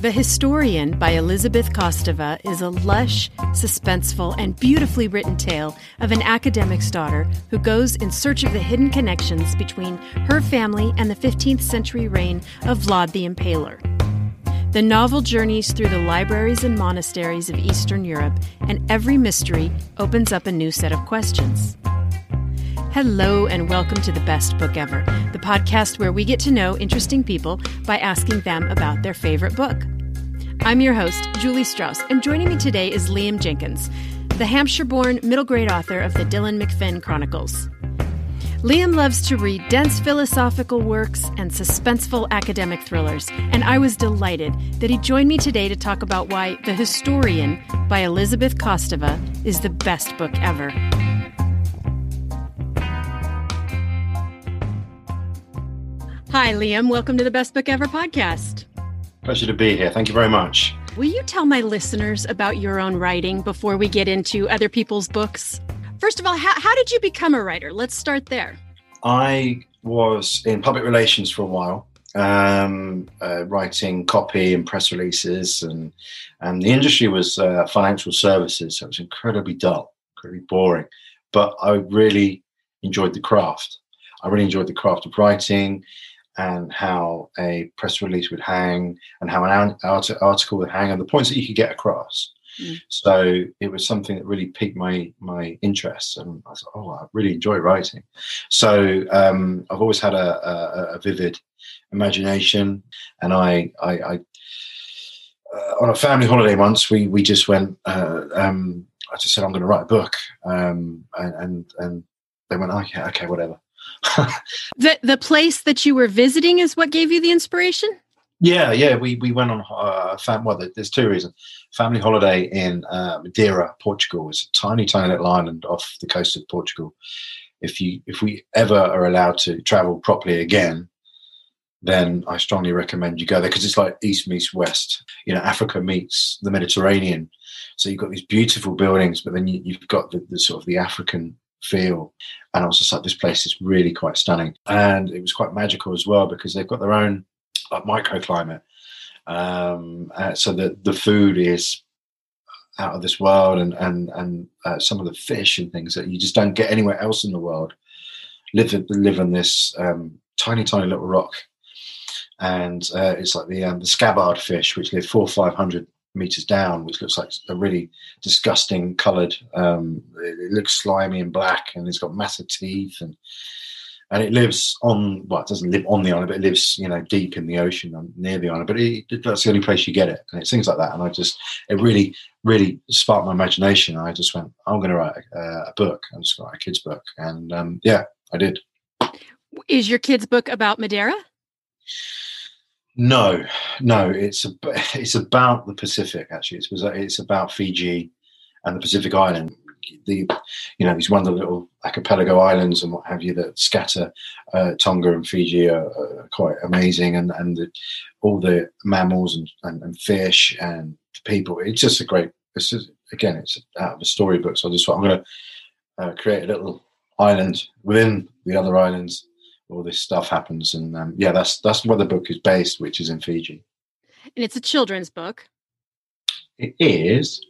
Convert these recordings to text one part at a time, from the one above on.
The Historian by Elizabeth Kostova is a lush, suspenseful, and beautifully written tale of an academic's daughter who goes in search of the hidden connections between her family and the 15th century reign of Vlad the Impaler. The novel journeys through the libraries and monasteries of Eastern Europe, and every mystery opens up a new set of questions. Hello, and welcome to The Best Book Ever, the podcast where we get to know interesting people by asking them about their favorite book. I'm your host, Julie Strauss, and joining me today is Liam Jenkins, the Hampshire born middle grade author of the Dylan McFinn Chronicles. Liam loves to read dense philosophical works and suspenseful academic thrillers, and I was delighted that he joined me today to talk about why The Historian by Elizabeth Kostova is the best book ever. Hi, Liam. Welcome to the Best Book Ever podcast. Pleasure to be here. Thank you very much. Will you tell my listeners about your own writing before we get into other people's books? First of all, how, how did you become a writer? Let's start there. I was in public relations for a while, um, uh, writing copy and press releases, and and the industry was uh, financial services, so it was incredibly dull, incredibly boring. But I really enjoyed the craft. I really enjoyed the craft of writing and how a press release would hang and how an article would hang and the points that you could get across. Mm. So it was something that really piqued my my interest, and I was like, "Oh, I really enjoy writing." So um, I've always had a, a, a, vivid imagination, and I, I, I uh, on a family holiday once, we we just went. Uh, um, I just said, "I'm going to write a book," um, and, and and they went, "Oh yeah, okay, whatever." The the place that you were visiting is what gave you the inspiration. Yeah, yeah, we we went on uh, fam- well. There's two reasons. Family holiday in uh, Madeira, Portugal. It's a tiny, tiny little island off the coast of Portugal. If you if we ever are allowed to travel properly again, then I strongly recommend you go there because it's like east meets west. You know, Africa meets the Mediterranean. So you've got these beautiful buildings, but then you, have got the, the, sort of the African feel. And I was just like, this place is really quite stunning. And it was quite magical as well because they've got their own like microclimate. Um, uh, so the, the food is out of this world and, and, and uh, some of the fish and things that you just don't get anywhere else in the world live, live on this um, tiny, tiny little rock. And uh, it's like the, um, the scabbard fish, which live four or 500 meters down, which looks like a really disgusting coloured. Um, it, looks slimy and black, and it's got massive teeth, and and it lives on. Well, it doesn't live on the island, but it lives, you know, deep in the ocean um, near the island. But it, that's the only place you get it, and it's things like that. And I just, it really, really sparked my imagination. I just went, I'm going to write a, a book. I'm just going to write a kid's book, and um, yeah, I did. Is your kid's book about Madeira? No, no, it's a, it's about the Pacific. Actually, it's it's about Fiji and the Pacific Island. The you know these wonderful little archipelago islands and what have you that scatter uh, Tonga and Fiji are, are, quite amazing, and and the, all the mammals and, and, and, fish and people. It's just a great. It's just, again, it's out of a storybook. So I just I'm going to uh, create a little island within the other islands all this stuff happens. And um, yeah, that's that's where the book is based, which is in Fiji. And it's a children's book. It is.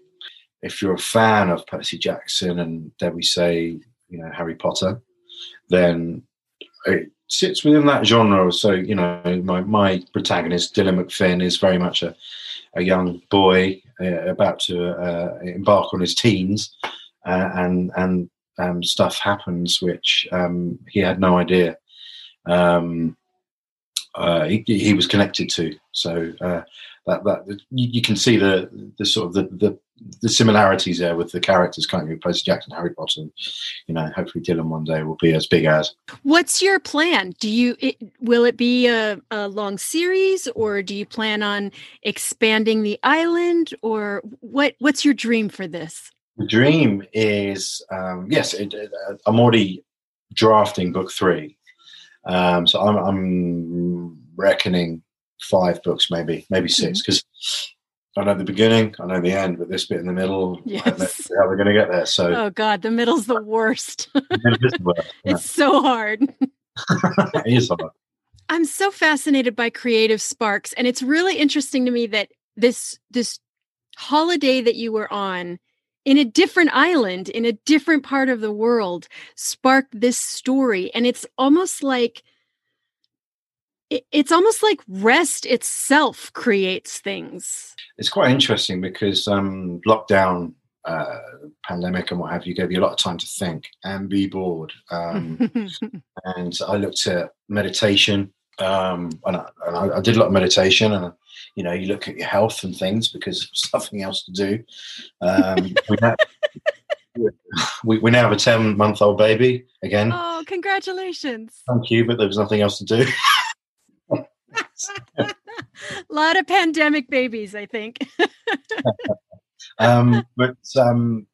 If you're a fan of Percy Jackson and dare we say, you know, Harry Potter, then it sits within that genre. So, you know, my, my protagonist, Dylan McFinn, is very much a, a young boy uh, about to uh, embark on his teens, uh, and and um, stuff happens which um, he had no idea um, uh, he, he, was connected to. So uh, that that you, you, can see the the sort of the, the, the similarities there with the characters, can't you? Percy Jackson, Harry Potter. You know, hopefully Dylan one day will be as big as. What's your plan? Do you it, will it be a, a long series, or do you plan on expanding the island, or what? What's your dream for this? The dream is um, yes, it, I'm already drafting book three um, so I'm, I'm reckoning five books, maybe, maybe six, because mm-hmm. I know the beginning, I know the end, but this bit in the middle, yes. I don't know how we're going to get there. So, oh god, the middle's the worst. the worst yeah. It's so hard. it is hard. I'm so fascinated by creative sparks, and it's really interesting to me that this this holiday that you were on in a different island in a different part of the world sparked this story. And it's almost like it's almost like rest itself creates things. It's quite interesting because um lockdown uh pandemic and what have you gave you a lot of time to think and be bored um and i looked at meditation um and, I, and I, I did a lot of meditation and you know you look at your health and things because there's nothing else to do. Um, we, have, we, we, now have a 10 month old baby again. Oh congratulations. Thank you but there was nothing else to do. A lot of pandemic babies i think. Um, but um,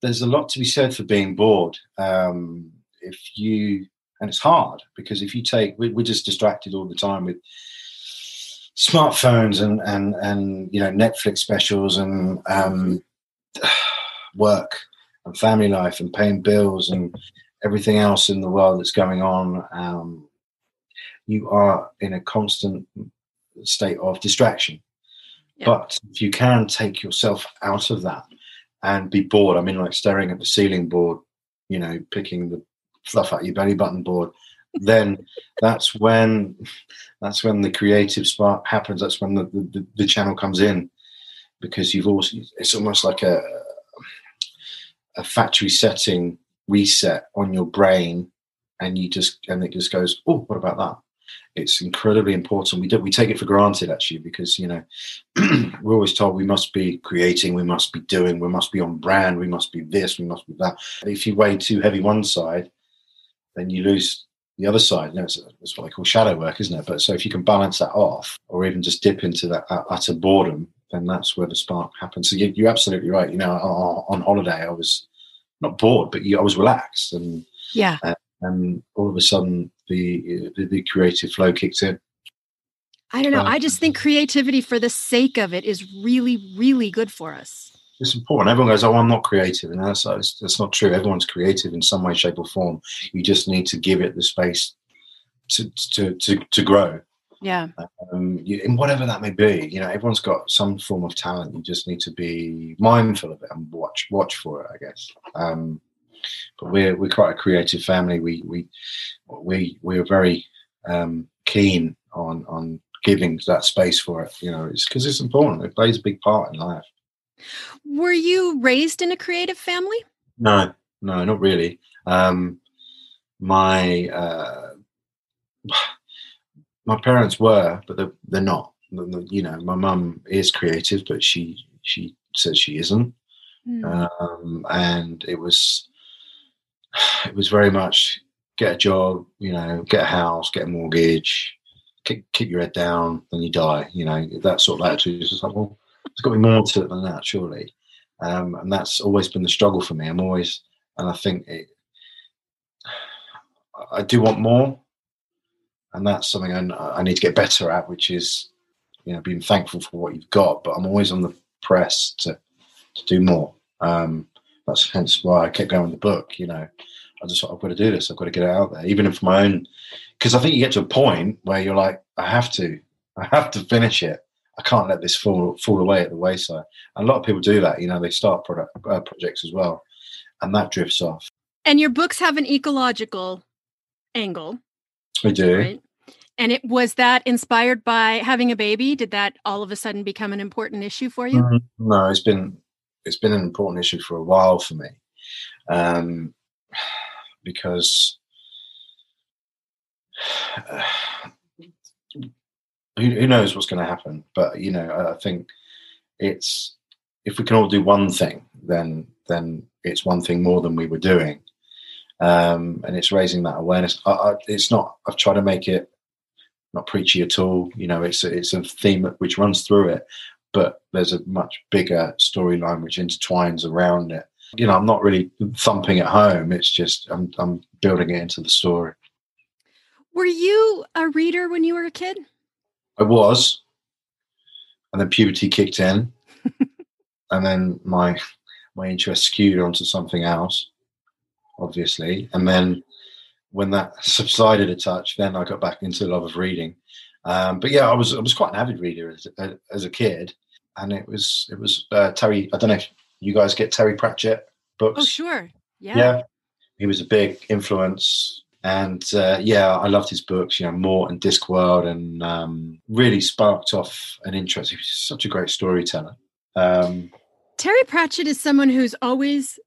there's a lot to be said for being bored. Um, if you and it's hard because if you take we, we're just distracted all the time with smartphones and and and you know Netflix specials and um, work and family life and paying bills and everything else in the world that's going on. Um, you are in a constant state of distraction. Yeah. But if you can take yourself out of that and be bored, I mean, like staring at the ceiling board, you know, picking the fluff out your belly button board, then that's when that's when the creative spark happens. That's when the, the, the channel comes in because you've also it's almost like a a factory setting reset on your brain and you just and it just goes oh what about that? It's incredibly important. We do we take it for granted actually because you know we're always told we must be creating we must be doing we must be on brand we must be this we must be that. If you weigh too heavy one side then you lose the other side. You know, it's, it's, what they call shadow work, isn't it? But so if you can balance that off, or even just dip into that utter boredom, then that's where the spark happens. So you, are absolutely right. You know, on, on, holiday, I was not bored, but I was relaxed, and yeah, uh, and all of a sudden the, the, the creative flow kicked in. I don't know. Um, I just think creativity for the sake of it is really, really good for us it's important. Everyone goes, "Oh, I'm not creative," and that's that's not true. Everyone's creative in some way, shape, or form. You just need to give it the space to to to, to grow. Yeah. Um, you, and whatever that may be, you know, everyone's got some form of talent. You just need to be mindful of it and watch watch for it. I guess. Um, but we're we're quite a creative family. We we we we're very um, keen on on giving that space for it. You know, it's because it's important. It plays a big part in life. Were you raised in a creative family? No, no, not really. Um, my uh, my parents were, but they're, they're not. You know, my mum is creative, but she she says she isn't. Mm. Um, and it was it was very much get a job, you know, get a house, get a mortgage, keep, keep your head down, then you die. You know, that sort of attitude. It's like, well, there's got to be more to it than that, surely. Um, and that's always been the struggle for me. I'm always, and I think it, I do want more, and that's something I, I, need to get better at, which is, you know, being thankful for what you've got. But I'm always on the press to to do more. Um, that's hence why I kept going with the book. You know, I just thought I've got to do this. I've got to get it out there, even if my own. Because I think you get to a point where you're like, I have to, I have to finish it. I can't let this fall fall away at the wayside. And a lot of people do that. You know, they start product, uh, projects as well, and that drifts off. And your books have an ecological angle. We do. Right? And it was that inspired by having a baby. Did that all of a sudden become an important issue for you? Mm-hmm. No, it's been it's been an important issue for a while for me, um, because. Uh, who, who knows what's going to happen? But you know, I think it's if we can all do one thing, then then it's one thing more than we were doing, um, and it's raising that awareness. I, I, it's not. I've tried to make it not preachy at all. You know, it's a, it's a theme which runs through it, but there's a much bigger storyline which intertwines around it. You know, I'm not really thumping at home. It's just I'm I'm building it into the story. Were you a reader when you were a kid? I was, and then puberty kicked in, and then my my interest skewed onto something else, obviously, and then when that subsided a touch, then I got back into the love of reading, Um, but yeah, I was I was quite an avid reader as, as a kid, and it was it was uh, Terry. I don't know if you guys get Terry Pratchett books. Oh, sure. Yeah. Yeah, he was a big influence, and uh, yeah, I loved his books. You know, Mort and Discworld, and um, really sparked off an interest. He was such a great storyteller. Um, Terry Pratchett is someone who's always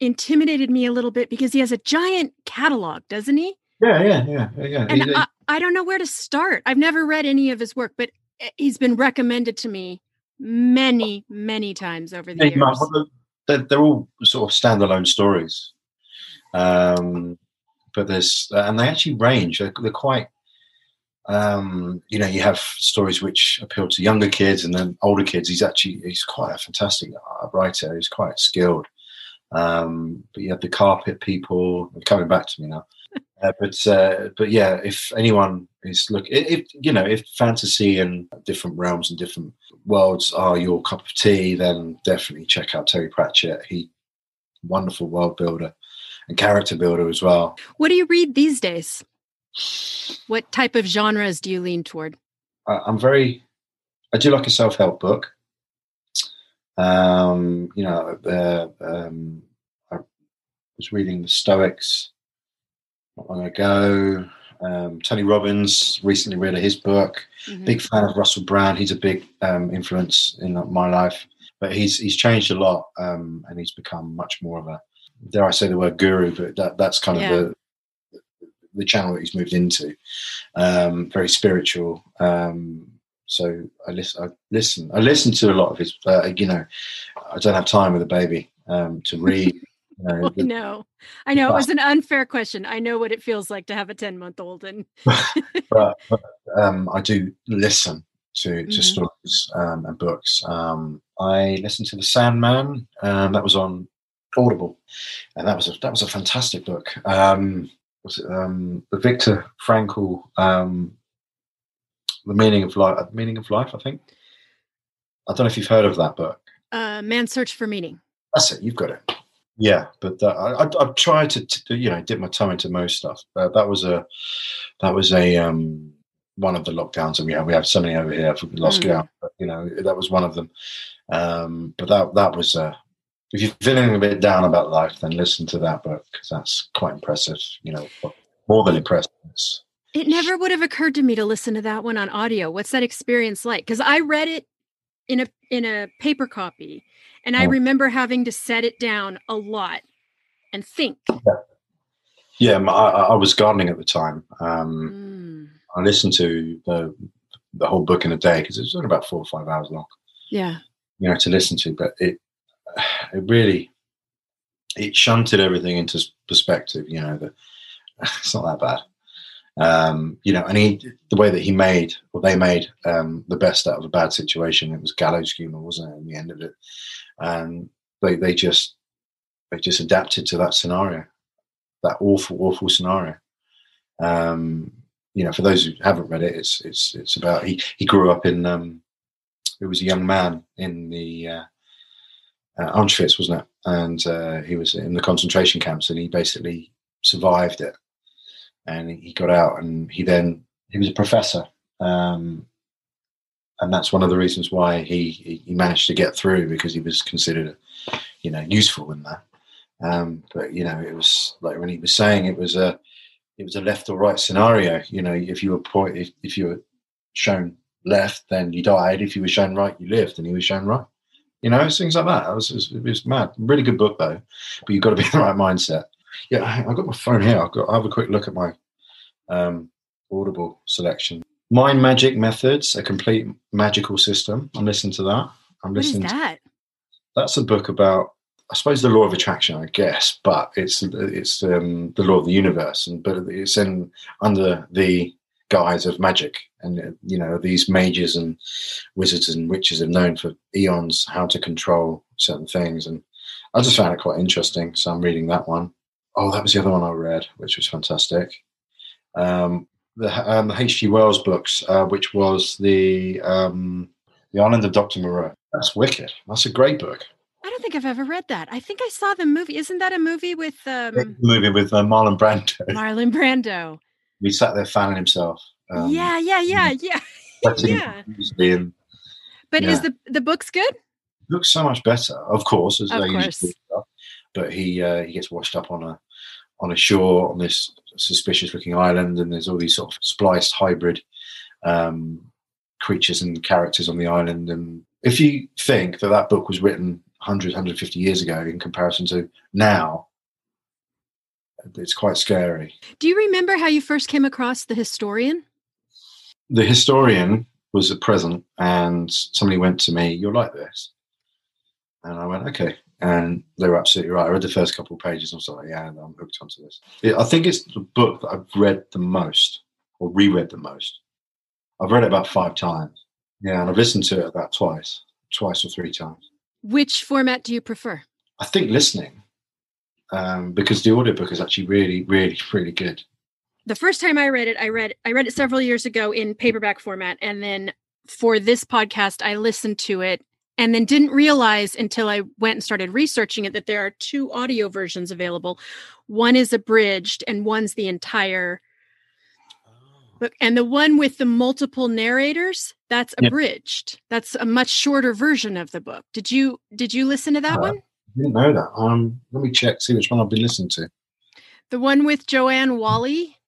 intimidated me a little bit because he has a giant catalog, doesn't he? yeah, yeah, yeah, yeah. And He- I, I don't know where to start. I've never read any of his work, but eh, he's been recommended to me many, many times over the Yeah, you might- years. they're, they're all sort of standalone stories, um, but there's and they actually range. They're, they're quite, um, you know, you have stories which appeal to younger kids and then older kids. He's actually he's quite a fantastic uh, writer. He's quite skilled. Um, but you have the carpet people coming back to me now. Uh, but uh, but yeah, if anyone is look, if, if you know, if fantasy and different realms and different worlds are your cup of tea, then definitely check out Terry Pratchett. He wonderful world builder and character builder as well. What do you read these days? What type of genres do you lean toward? I, I'm very, I do like a self help book. Um, you know, uh, um, I was reading the Stoics not long ago. Um, Tony Robbins recently read his book. Mhm. Big fan of Russell Brand. He's a big um, influence in my life, but he's he's changed a lot um, and he's become much more of a dare I say the word guru, but that that's kind Yeah. of the the channel that he's moved into. Um, very spiritual. Um, so I listen. I listen. I listen to a lot of his. Uh, you know, I don't have time with a baby um, to read. You know, I know. I know. It was an unfair question. I know what it feels like to have a 10 month old. And but, but um, I do listen to, to Mhm. stories um, and books. Um, I listened to The Sandman, um, that was on Audible, and that was a, that was a fantastic book. Um, was it, um, the Viktor Frankl, um, The Meaning of Life, Meaning of Life, I think. I don't know if you've heard of that book. uh, Man's Search for Meaning. That's it. You've got it. Yeah, but that, I, I, I've tried to, to, you know, dip my toe into most stuff. Uh, that was a, that was a um, one of the lockdowns, and we have we have so many over here. We lost Mm. but you know, that was one of them. Um, but that that was, uh, if you're feeling a bit down about life, then listen to that book because that's quite impressive. You know, more than impressive. It never would have occurred to me to listen to that one on audio. What's that experience like? Because I read it in a in a paper copy, and I Oh. remember having to set it down a lot and think. yeah, my- I, I was gardening at the time. Um, Mm, I listened to the the whole book in a day because it was only about four or five hours long. yeah. you know to listen to but it it really it shunted everything into perspective you know that it's not that bad. Um you know and he the way that he made or they made um the best out of a bad situation it was gallows humor wasn't it in the end of it? And they they just they just adapted to that scenario that awful awful scenario. Um you know for those who haven't read it it's it's it's about he he grew up in um he was a young man in the uh, uh, Auschwitz, wasn't it? And uh, he was in the concentration camps, and he basically survived it. And he got out, and he then he was a professor, um, and that's one of the reasons why he he managed to get through because he was considered, you know, useful in that. Um, but you know, it was like when he was saying it was a it was a left or right scenario. You know, if you were point if, if you were shown left, then you died. If you were shown right, you lived, and he was shown right. You know, things like that. It was, it was, mad. Really good book though, but you've got to be in the right mindset. Yeah, I- I've got my phone here. I've got. I'll have a quick look at my um, Audible selection. Mind Magic Methods: A Complete Magickal System. I'm listening to that. I'm What is listening. to that? that's a book about I suppose the law of attraction, I guess, but it's it's um, the law of the universe, and but it's in under the guise of magic, and uh, you know these mages and wizards and witches have known for eons how to control certain things, and I just found it quite interesting. So I'm reading that one. Oh, that was the other one I read, which was fantastic. Um, the um, the H.G. Wells books, uh, which was the um, the Island of Doctor Moreau. That's wicked. That's a great book. I don't think I've ever read that. I think I saw the movie. Isn't that a movie with um, movie with uh, Marlon Brando. Marlon Brando? He sat there fanning himself. Um, yeah, yeah, yeah, yeah. yeah. and But is the the book's good? looks so much better, of course, as Of they course. usually do. But he uh, he gets washed up on a on a shore on this suspicious looking island, and there's all these sort of spliced hybrid um, creatures and characters on the island. And if you think that that book was written 100, 150 years ago in comparison to now, it's quite scary. Do you remember how you first came across the historian? The historian was a present, and somebody went to me, "You're like this," and I went, "Okay." And they were absolutely right. I read the first couple of pages, and I was like, "Yeah, I'm hooked onto this." It, I think it's the book that I've read the most, or reread the most. I've read it about five times. Yeah, and I've listened to it about twice, twice or three times. Which format do you prefer? I think listening, um, because the audiobook is actually really, really, really good. The first time I read it, I read I read it several years ago in paperback format and then for this podcast I listened to it and then didn't realize until I went and started researching it that there are two audio versions available. One is abridged and one's the entire book. And the one with the multiple narrators, that's Yeah. abridged. That's a much shorter version of the book. Did you did you listen to that Uh, one? I didn't know that. Um, let me check, see which one I've been listening to. The one with Joanne Whalley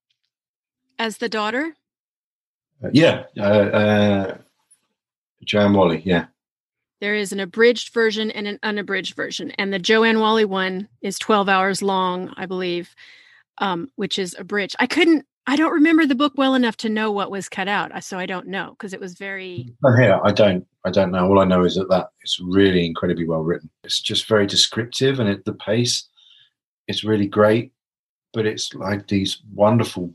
as the daughter? Uh, yeah, uh, uh, Joanne Whalley. Yeah, There is an abridged version and an unabridged version. And the Joanne Whalley one is 12 hours long, I believe, um, which is abridged. I couldn't, I don't remember the book well enough to know what was cut out. So I don't know because it was very, Oh, here I don't. I don't know. All I know is that that it's really incredibly well written. It's just very descriptive, and it, the pace is really great. But it's like these wonderful,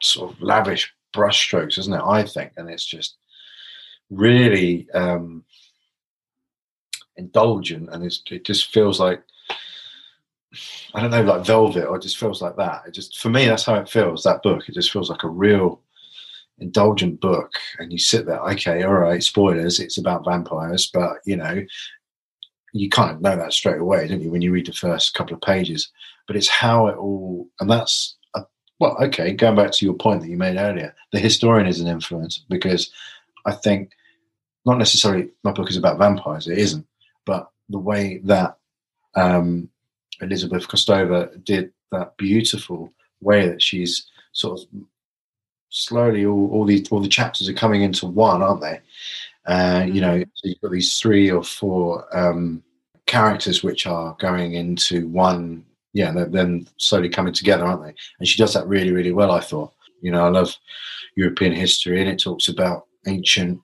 sort of lavish brushstrokes, isn't it? I think, and it's just really um, indulgent, and it just feels like I don't know, like velvet, or it just feels like that. It just for me, that's how it feels. That book, it just feels like a real indulgent book and you sit there okay all right spoilers it's about vampires but you know you kind of know that straight away don't you when you read the first couple of pages but it's how it all and that's uh, well okay going back to your point that you made earlier the historian is an influence because i think not necessarily my book is about vampires it isn't but the way that um, elizabeth kostova did that beautiful way that she's sort of slowly all, all these all the chapters are coming into one aren't they? Uh, you know so you've got these three or four um, characters which are going into one yeah they're then slowly coming together aren't they? And she does that really really well i thought. You know i love european history and it talks about ancient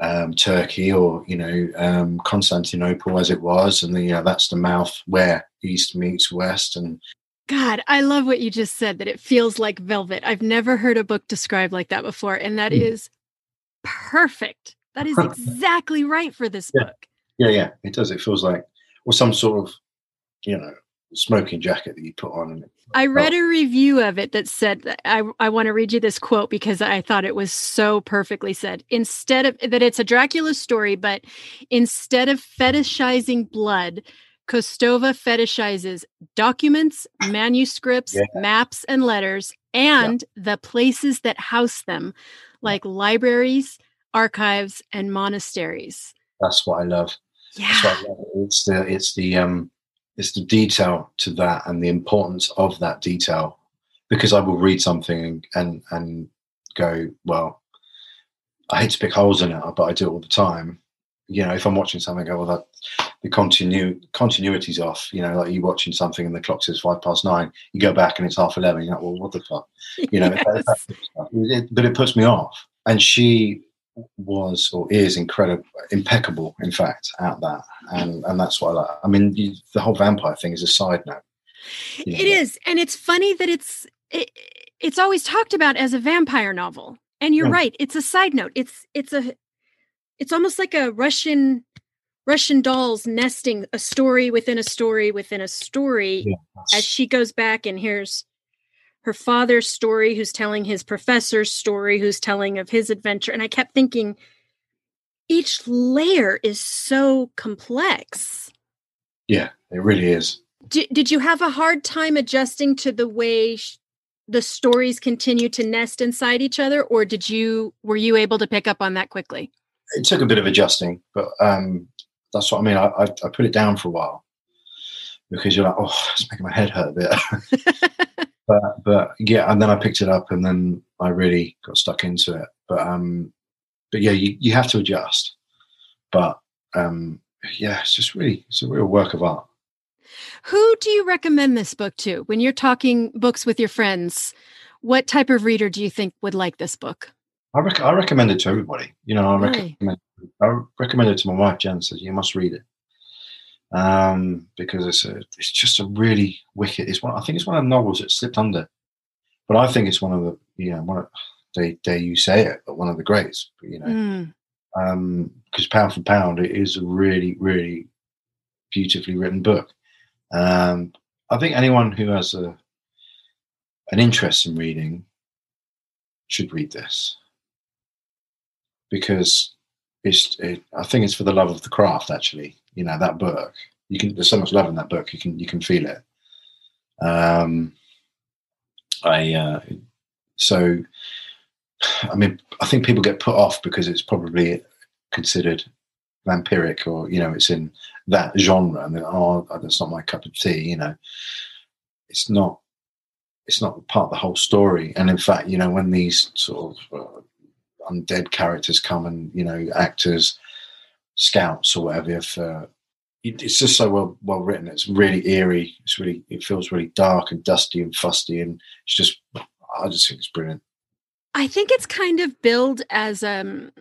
um, turkey or you know um, constantinople as it was and the, you know that's the mouth where east meets west and God, I love what you just said that it feels like velvet. I've never heard a book described like that before. And that Mm. is perfect. That is exactly right for this Yeah. book. Yeah, yeah, it does. It feels like, or some sort of, you know, smoking jacket that you put on. And I read a review of it that said that I I want to read you this quote because I thought it was so perfectly said. Instead of that it's a Dracula story, but instead of fetishizing blood, Kostova fetishizes documents, manuscripts, Yeah. maps, and letters, and the places that house them, like libraries, archives, and monasteries. that's what I love. Yeah. what I love. It's the it's the um it's the detail to that and the importance of that detail. Because I will read something and and, and go, well, I hate to pick holes in it, but I do it all the time. You know, if I'm watching something, I go, well, that the continu continuity's off. You know, like you're watching something and the clock says five past nine, you go back and it's half eleven. You're like, well, what the fuck? You know, Yes. that- that sort of stuff. It- but it puts me off. And she was or is incredible, impeccable, in fact, at that. And and that's what I like. I mean, you, the whole vampire thing is a side note. you know, It is, and it's funny that it's it, it's always talked about as a vampire novel. And you're Yeah. right; it's a side note. It's it's a it's almost like a Russian Russian dolls nesting a story within a story within a story Yeah, as she goes back and hears her father's story, who's telling his professor's story, who's telling of his adventure. And I kept thinking, each layer is so complex. yeah, it really is. Did, did you have a hard time adjusting to the way sh- the stories continue to nest inside each other or did you were you able to pick up on that quickly it took a bit of adjusting but um that's what i mean i i, I put it down for a while because you're like oh it's making my head hurt a bit but but yeah and then i picked it up and then i really got stuck into it but um but yeah you, you have to adjust but um yeah it's just really it's a real work of art who do you recommend this book to when you're talking books with your friends? What type of reader do you think would like this book? I, rec- I recommend it to everybody. You know, I really? recommend I recommend it to my wife Jen. Says you must read it um, because it's a it's just a really wicked. It's one. I think it's one of the novels that slipped under, but I think it's one of the you know one of they dare you say it, but one of the greats. You know, mm. um, because pound for pound, it is a really really beautifully written book. Um, I think anyone who has a an interest in reading should read this because it's. It, I think it's for the love of the craft. Actually, you know that book. You can. There's so much love in that book. You can. You can feel it. Um, I. Uh, so. I mean, I think people get put off because it's probably considered vampiric or you know it's in that genre and then oh that's not my cup of tea you know it's not it's not part of the whole story and in fact you know when these sort of uh, undead characters come and you know actors scouts or whatever if uh, it's just so well well written it's really eerie it's really it feels really dark and dusty and fusty and it's just i just think it's brilliant i think it's kind of billed as um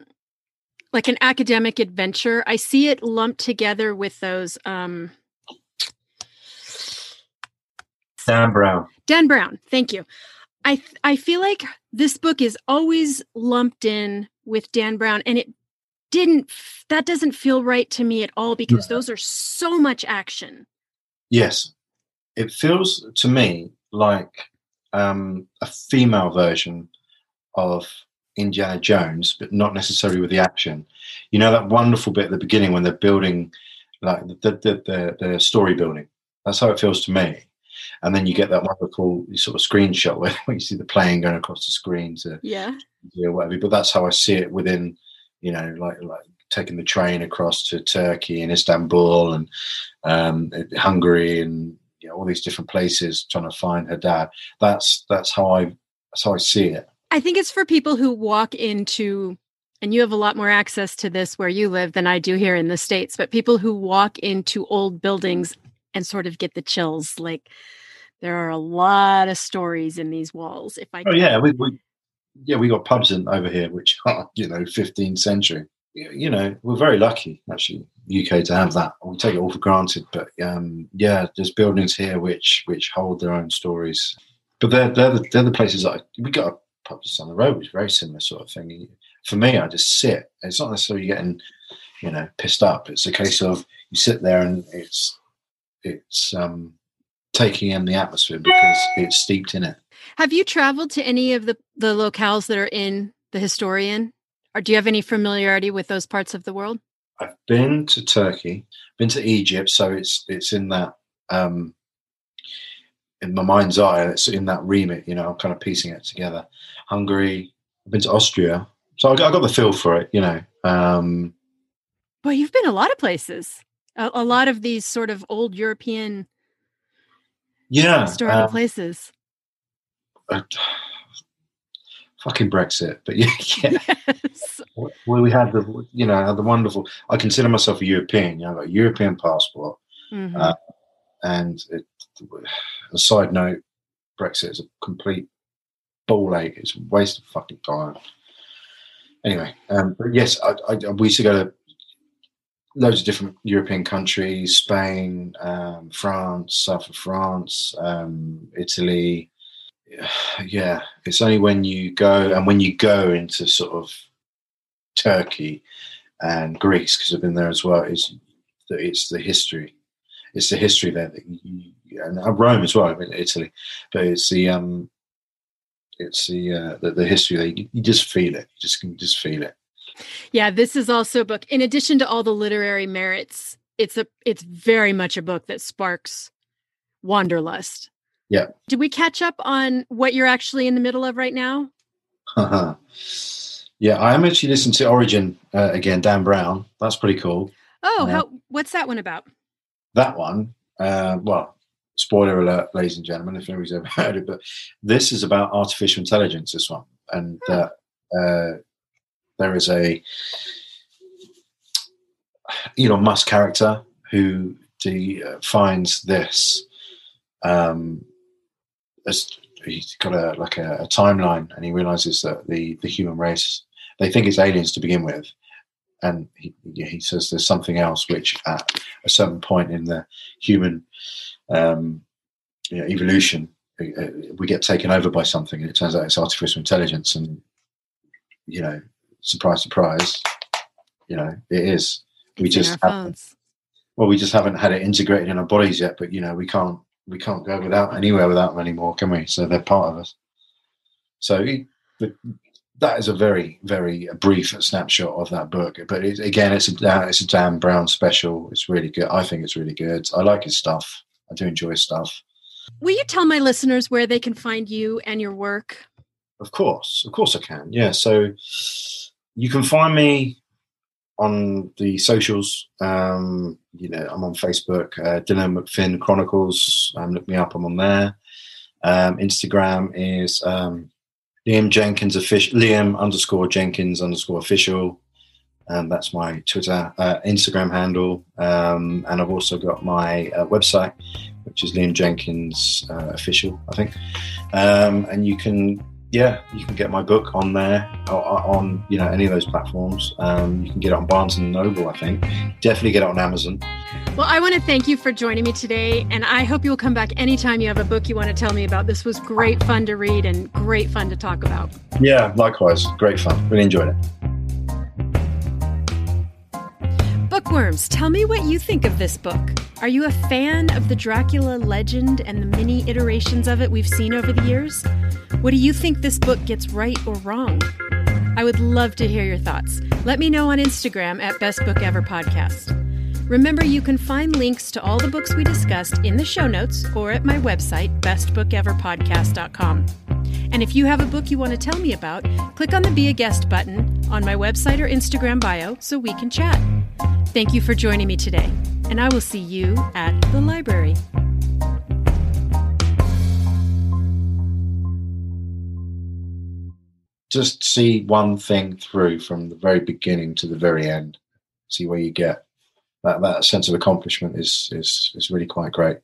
like an academic adventure. I see it lumped together with those um Dan Brown. Dan Brown, thank you. I I feel like this book is always lumped in with Dan Brown and it didn't that doesn't feel right to me at all because those are so much action. Yes. It feels to me like um, a female version of Indiana Jones, but not necessarily with the action. You know that wonderful bit at the beginning when they're building, like the the, the, the story building. That's how it feels to me. And then you get that wonderful sort of screenshot where, you see the plane going across the screen to yeah, yeah, whatever. But that's how I see it within, you know, like like taking the train across to Turkey and Istanbul and um, Hungary and you know, all these different places trying to find her dad. That's that's how I that's how I see it. I think it's for people who walk into, and you have a lot more access to this where you live than I do here in the States, but people who walk into old buildings and sort of get the chills. Like there are a lot of stories in these walls. If I oh yeah, we, we yeah we got pubs in over here which are you know 15th century. You know we're very lucky actually UK to have that. We take it all for granted, but um, yeah, there's buildings here which which hold their own stories. But they're they're the, they're the places that I, we got just on the road was very similar sort of thing. For me, I just sit. It's not necessarily getting, you know, pissed up. It's a case of you sit there and it's it's um, taking in the atmosphere because it's steeped in it. Have you traveled to any of the the locales that are in the historian, or do you have any familiarity with those parts of the world? I've been to Turkey, been to Egypt, so it's it's in that um, in my mind's eye, it's in that remit. You know, I'm kind of piecing it together. Hungary. I've been to Austria, so I got, I got the feel for it. You know. Um, well, you've been a lot of places. A, a lot of these sort of old European, yeah, historical um, places. Uh, fucking Brexit, but yeah, yeah. Yes. Well, we had the, you know, the wonderful. I consider myself a European. You know, I've got a European passport, mm-hmm. uh, and it, a side note, Brexit is a complete ball ache. It's a waste of fucking time. Anyway, um, but yes, I, I, we used to go to loads of different European countries: Spain, um, France, south of France, um, Italy. Yeah, it's only when you go and when you go into sort of Turkey and Greece, because I've been there as well. It's it's the history. It's the history there that you, and uh, Rome as well. I mean, Italy, but it's the um, it's the uh, the, the history that you, you just feel it. You just can just feel it. Yeah, this is also a book. In addition to all the literary merits, it's a it's very much a book that sparks wanderlust. Yeah. Did we catch up on what you're actually in the middle of right now? yeah, I am actually listening to Origin uh, again, Dan Brown. That's pretty cool. Oh, how, what's that one about? That one, uh, well, spoiler alert, ladies and gentlemen, if anybody's ever heard it, but this is about artificial intelligence, this one. And uh, uh, there is a Elon Musk character who de- uh, finds this um, as he's got a like a, a, timeline and he realizes that the the human race they think it's aliens to begin with. And he, he says there's something else which at a certain point in the human um, you know, evolution uh, uh, we get taken over by something. And it turns out it's artificial intelligence and you know surprise surprise. You know it is. We It's just haven't, well we just haven't had it integrated in our bodies yet but you know we can't we can't go without anywhere without them anymore can we? So they're part of us. So that is a very very brief snapshot of that book but it, again it's a it's a dan brown special. It's really good. I think it's really good. I like his stuff. I do enjoy his stuff. Will you tell my listeners where they can find you and your work? Of course. Of course i can. Yeah so you can find me on the socials. Um, you know, I'm on Facebook, uh, Dylan McFinn Chronicles. Um, look me up. I'm on there. Um, Instagram is um, Liam Jenkins official. Liam underscore Jenkins underscore official. And that's my Twitter, uh, Instagram handle. Um, and I've also got my uh, website, which is Liam Jenkins uh, official, I think. Um, and you can yeah, you can get my book on there, on you know any of those platforms. Um, you can get it on Barnes and Noble, I think. Definitely get it on Amazon. Well, I want to thank you for joining me today, and I hope you'll come back anytime you have a book you want to tell me about. This was great fun to read and great fun to talk about. Yeah, likewise, great fun. Really enjoyed it. Bookworms, tell me what you think of this book. Are you a fan of the Dracula legend and the many iterations of it we've seen over the years? What do you think this book gets right or wrong? I would love to hear your thoughts. Let me know on Instagram at Best Book Ever Podcast. Remember, you can find links to all the books we discussed in the show notes or at my website, bestbookeverpodcast.com. And if you have a book you want to tell me about, click on the Be a Guest button on my website or Instagram bio so we can chat. Thank you for joining me today, and I will see you at the library. Just see one thing through from the very beginning to the very end. See where you get. That that sense of accomplishment is is is really quite great.